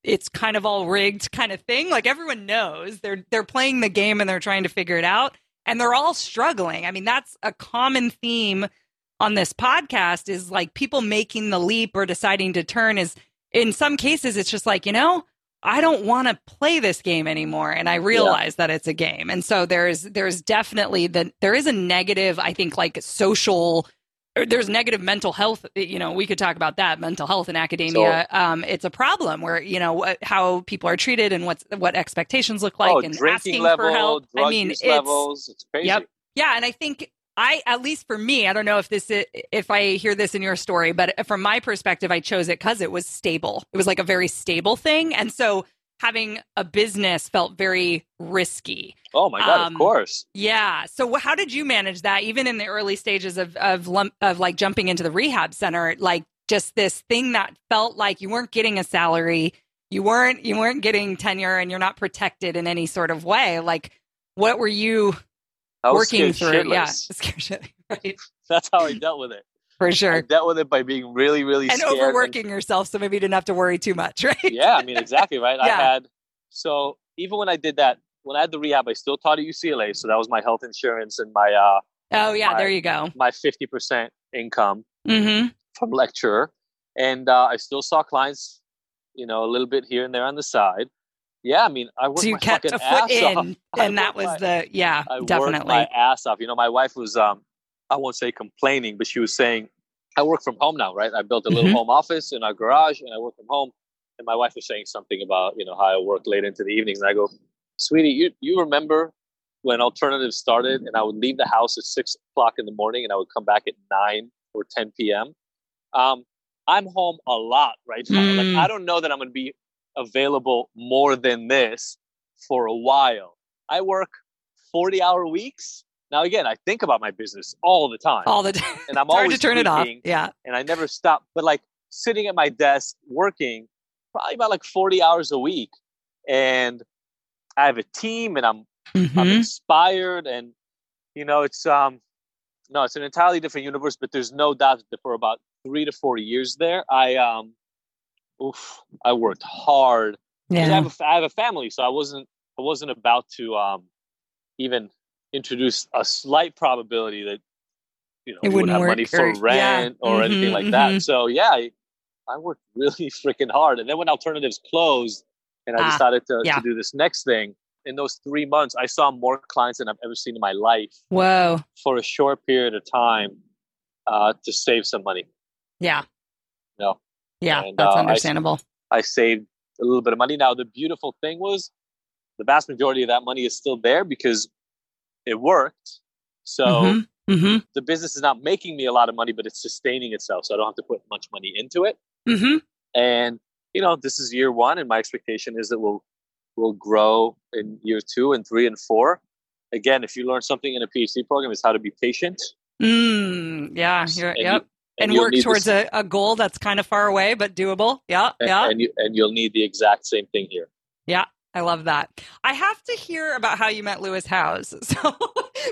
it's kind of all rigged kind of thing. Like everyone knows they're they're playing the game and they're trying to figure it out, and they're all struggling. I mean, that's a common theme on this podcast is like people making the leap or deciding to turn is in some cases it's just like, you know, I don't want to play this game anymore and I realize yeah. that it's a game. And so there's there's definitely the there is a negative I think like social there's negative mental health you know we could talk about that mental health in academia. So, um, it's a problem where you know how people are treated and what's what expectations look like oh, and asking level, for help. I mean it's, levels, it's crazy. Yep yeah and i think I, at least for me, I don't know if this, is, if I hear this in your story, but from my perspective, I chose it because it was stable. It was like a very stable thing. And so having a business felt very risky. Oh my God, um, of course. Yeah. So how did you manage that? Even in the early stages of, of, of like jumping into the rehab center, like just this thing that felt like you weren't getting a salary, you weren't, you weren't getting tenure and you're not protected in any sort of way. Like what were you working through. Shitless. Yeah, right. That's how I dealt with it. For sure. I dealt with it by being really, really and overworking and, yourself, so maybe you didn't have to worry too much, right? yeah, I mean, exactly, right. yeah. I had so even when I did that, when I had the rehab, I still taught at UCLA, so that was my health insurance and my uh. Oh yeah, my, there you go. My fifty percent income mm-hmm. from lecturer, and uh, I still saw clients, you know, a little bit here and there on the side. Yeah, I mean, I worked so you my kept a foot in, off. and that was my, the yeah, I definitely my ass off. You know, my wife was um, I won't say complaining, but she was saying, I work from home now, right? I built a little mm-hmm. home office in our garage, and I work from home. And my wife was saying something about you know how I work late into the evenings, and I go, sweetie, you you remember when alternatives started, and I would leave the house at six o'clock in the morning, and I would come back at nine or ten p.m. Um, I'm home a lot right now. Mm. Like I don't know that I'm going to be available more than this for a while. I work 40 hour weeks. Now, again, I think about my business all the time. All the time. And I'm always to turn it off. Yeah. And I never stop. But like sitting at my desk working probably about like 40 hours a week. And I have a team and I'm, mm-hmm. I'm inspired. And, you know, it's, um, no, it's an entirely different universe, but there's no doubt that for about three to four years there, I, um, oof, I worked hard. Yeah. I have, a, I have a family, so I wasn't I wasn't about to um, even introduce a slight probability that you know it wouldn't have work money for or, rent yeah. or mm-hmm, anything like mm-hmm. that. So yeah, I, I, worked really freaking hard. And then when alternatives closed, and I ah, decided to, yeah. to do this next thing. In those three months, I saw more clients than I've ever seen in my life. Whoa! For a short period of time, uh, to save some money. Yeah. No. Yeah, and, that's uh, understandable. I, I saved a little bit of money. Now, the beautiful thing was the vast majority of that money is still there because it worked. So mm-hmm. Mm-hmm. the business is not making me a lot of money, but it's sustaining itself. So I don't have to put much money into it. Mm-hmm. And you know, this is year one, and my expectation is that we'll we'll grow in year two and three and four. Again, if you learn something in a PhD program, is how to be patient. Mm, yeah, yep and, and work towards a, a, goal that's kind of far away but doable. Yeah, and, yeah. And you and you'll need the exact same thing here. Yeah, I love that. I have to hear about how you met Lewis Howes. So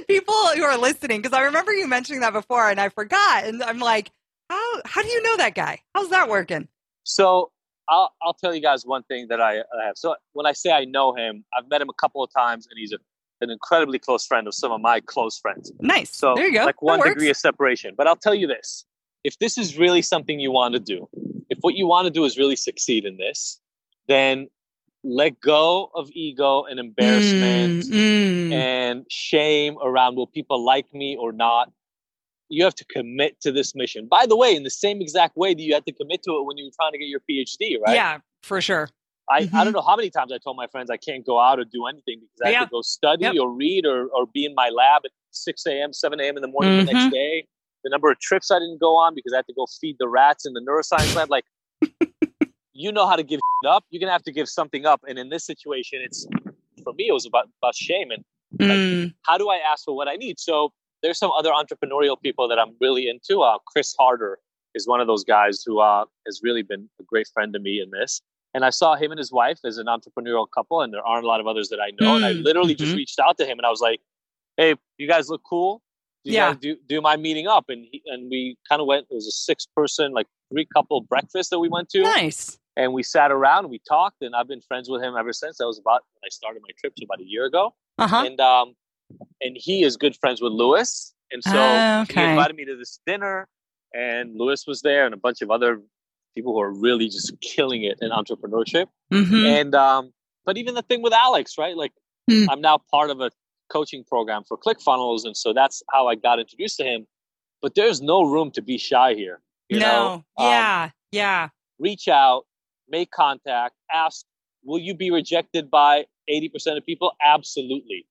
people who are listening, because I remember you mentioning that before, and I forgot, and I'm like, how how do you know that guy? How's that working? So I'll I'll tell you guys one thing that I, I have. So when I say I know him, I've met him a couple of times, and he's a an incredibly close friend of some of my close friends. Nice. So there you go. Like one degree of separation. But I'll tell you this: if this is really something you want to do, if what you want to do is really succeed in this, then let go of ego and embarrassment mm, mm. and shame around will people like me or not. You have to commit to this mission. By the way, in the same exact way that you had to commit to it when you were trying to get your PhD, right? Yeah, for sure. I, mm-hmm. I don't know how many times I told my friends I can't go out or do anything because I have to go study yep. or read or, or be in my lab at 6 a.m., 7 a.m. in the morning mm-hmm. the next mm-hmm. day the number of trips I didn't go on because I had to go feed the rats in the neuroscience lab. Like, you know how to give up. You're gonna have to give something up. And in this situation, it's for me, it was about about shame and like, mm. how do I ask for what I need? So there's some other entrepreneurial people that I'm really into. Uh, Chris Harder is one of those guys who uh, has really been a great friend to me in this. And I saw him and his wife as an entrepreneurial couple, and there aren't a lot of others that I know. Mm. And I mm, literally mm-hmm. just reached out to him and I was like, "Hey, you guys look cool yeah. do do my meeting up and he, and we kind of went it was a six person like three couple breakfast that we went to nice and we sat around and we talked and i've been friends with him ever since that was about when i started my trip to about a year ago uh-huh. and um and he is good friends with lewis And so Ah, he invited me to this dinner, and Lewis was there, and a bunch of other people who are really just killing it in entrepreneurship. Mhm. And um, but even the thing with Alex, right? Like Hmm. I'm now part of a coaching program for ClickFunnels, and so that's how I got introduced to him. But there's no room to be shy here. No. know? Um, yeah. yeah. reach out, make contact, ask, will you be rejected by 80% of people? Absolutely.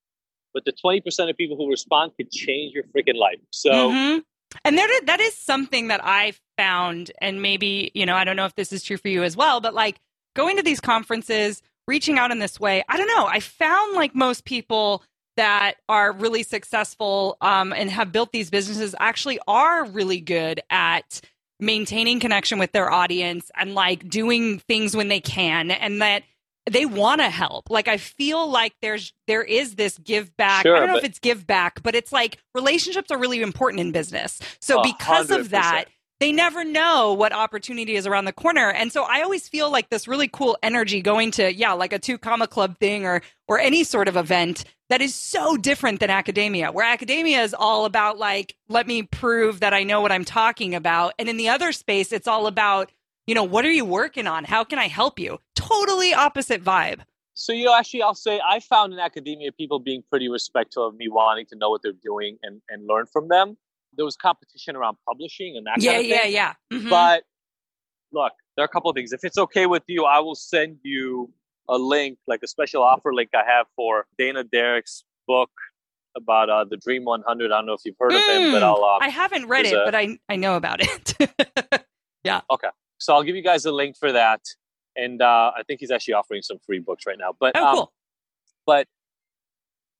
But the 20% of people who respond could change your freaking life. So, Mhm. And there, that is something that I found, and maybe, you know, I don't know if this is true for you as well, but like going to these conferences, reaching out in this way, I don't know. I found like most people that are really successful um, and have built these businesses actually are really good at maintaining connection with their audience and like doing things when they can and that they want to help. Like i feel like there's there is this give back. Sure, i don't know if it's give back but it's like relationships are really important in business. So A because of that they never know what opportunity is around the corner. And so i always feel like this really cool energy going to yeah like a two comma club thing or or any sort of event that is so different than academia where academia is all about like let me prove that i know what i'm talking about and in the other space it's all about you know what are you working on how can i help you totally opposite vibe so you know, actually, I'll say I found in academia people being pretty respectful of me wanting to know what they're doing and, and learn from them. There was competition around publishing and that yeah kind of yeah thing. yeah Mhm. But look, there are a couple of things. If it's okay with you, I will send you a link, like a special offer link I have for Dana Derricks' book about uh, the Dream 100. I don't know if you've heard of him, but Mm, I'll. Um, i haven't read it a- but i i know about it yeah. Okay. so I'll give you guys a link for that, and uh, I think he's actually offering some free books right now. But oh um, cool but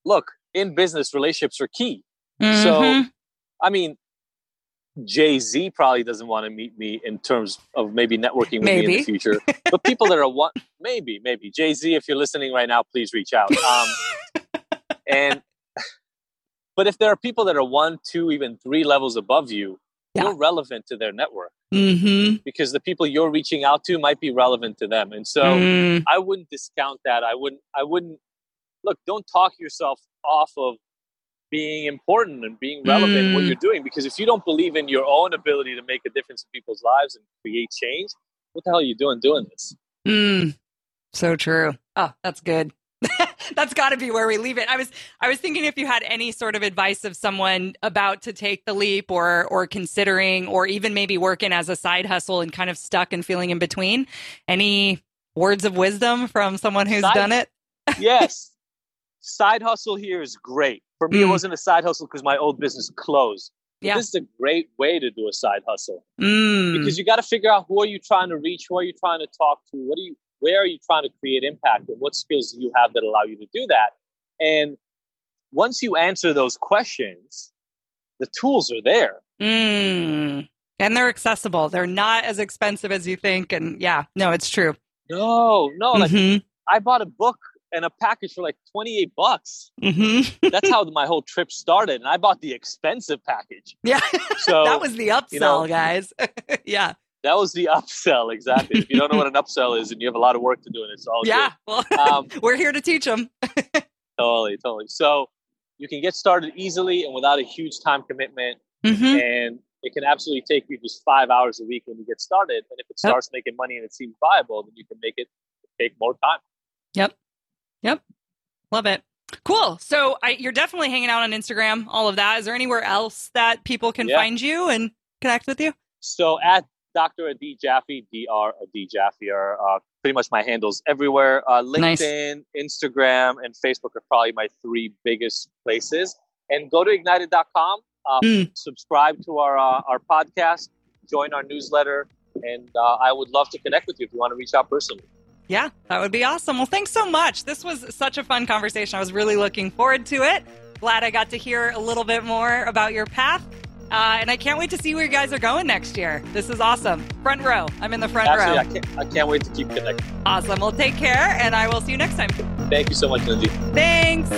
look, in business, relationships are key. Mhm. So, I mean, Jay Z probably doesn't want to meet me in terms of maybe networking with me in the future. But people that are one, maybe, maybe Jay Z, if you're listening right now, please reach out. Um, and but if there are people that are one, two, even three levels above you, Yeah. you're relevant to their network Mhm. because the people you're reaching out to might be relevant to them. And so Mm. I wouldn't discount that. I wouldn't. I wouldn't look. Don't talk yourself off of being important and being relevant in what Mm. you're doing. Because if you don't believe in your own ability to make a difference in people's lives and create change, what the hell are you doing doing this? Mm, so true. Oh, that's good. that's got to be where we leave it. I was I was thinking if you had any sort of advice of someone about to take the leap or or considering or even maybe working as a side hustle and kind of stuck and feeling in between. Any words of wisdom from someone who's Side- done it? yes, side hustle here is great. For me, it Mm. wasn't a side hustle because my old business closed. Yeah. This is a great way to do a side hustle. Mm, because you got to figure out who are you trying to reach who are you trying to talk to what are you where are you trying to create impact and what skills do you have that allow you to do that and once you answer those questions the tools are there mm. And they're accessible. They're not as expensive as you think. And yeah, no, it's true. no no like Mhm, i bought a book and a package for like 28 bucks mhm. that's how my whole trip started and i bought the expensive package Yeah, so that was the upsell, you know- guys. yeah. that was the upsell exactly if you don't know what an upsell is and you have a lot of work to do and it's all Yeah. Well, um, we're here to teach them. Totally, totally. So you can get started easily and without a huge time commitment, Mm-hmm. and it can absolutely take you just five hours a week when you get started. And if it Yep. starts making money and it seems viable, then you can make it take more time. Love it. Cool. So I, you're definitely hanging out on Instagram, all of that. Is there anywhere else that people can Yeah. find you and connect with you? So at Dr. Adi Jaffe, Dr. Adi Jaffe are uh, pretty much my handles everywhere. Uh, Nice. LinkedIn, Instagram, and Facebook are probably my three biggest places. And go to ignited.com, uh, Mm. subscribe to our uh, our podcast, join our newsletter, and uh, I would love to connect with you if you want to reach out personally. Yeah, that would be awesome. Well, thanks so much. This was such a fun conversation. I was really looking forward to it. Glad I got to hear a little bit more about your path. Uh, and I can't wait to see where you guys are going next year. This is awesome. Front row. I'm in the front Absolutely. row. I can't, I can't wait to keep connecting. Awesome. Well, take care, and I will see you next time. Thank you so much, Lindsay. Thanks.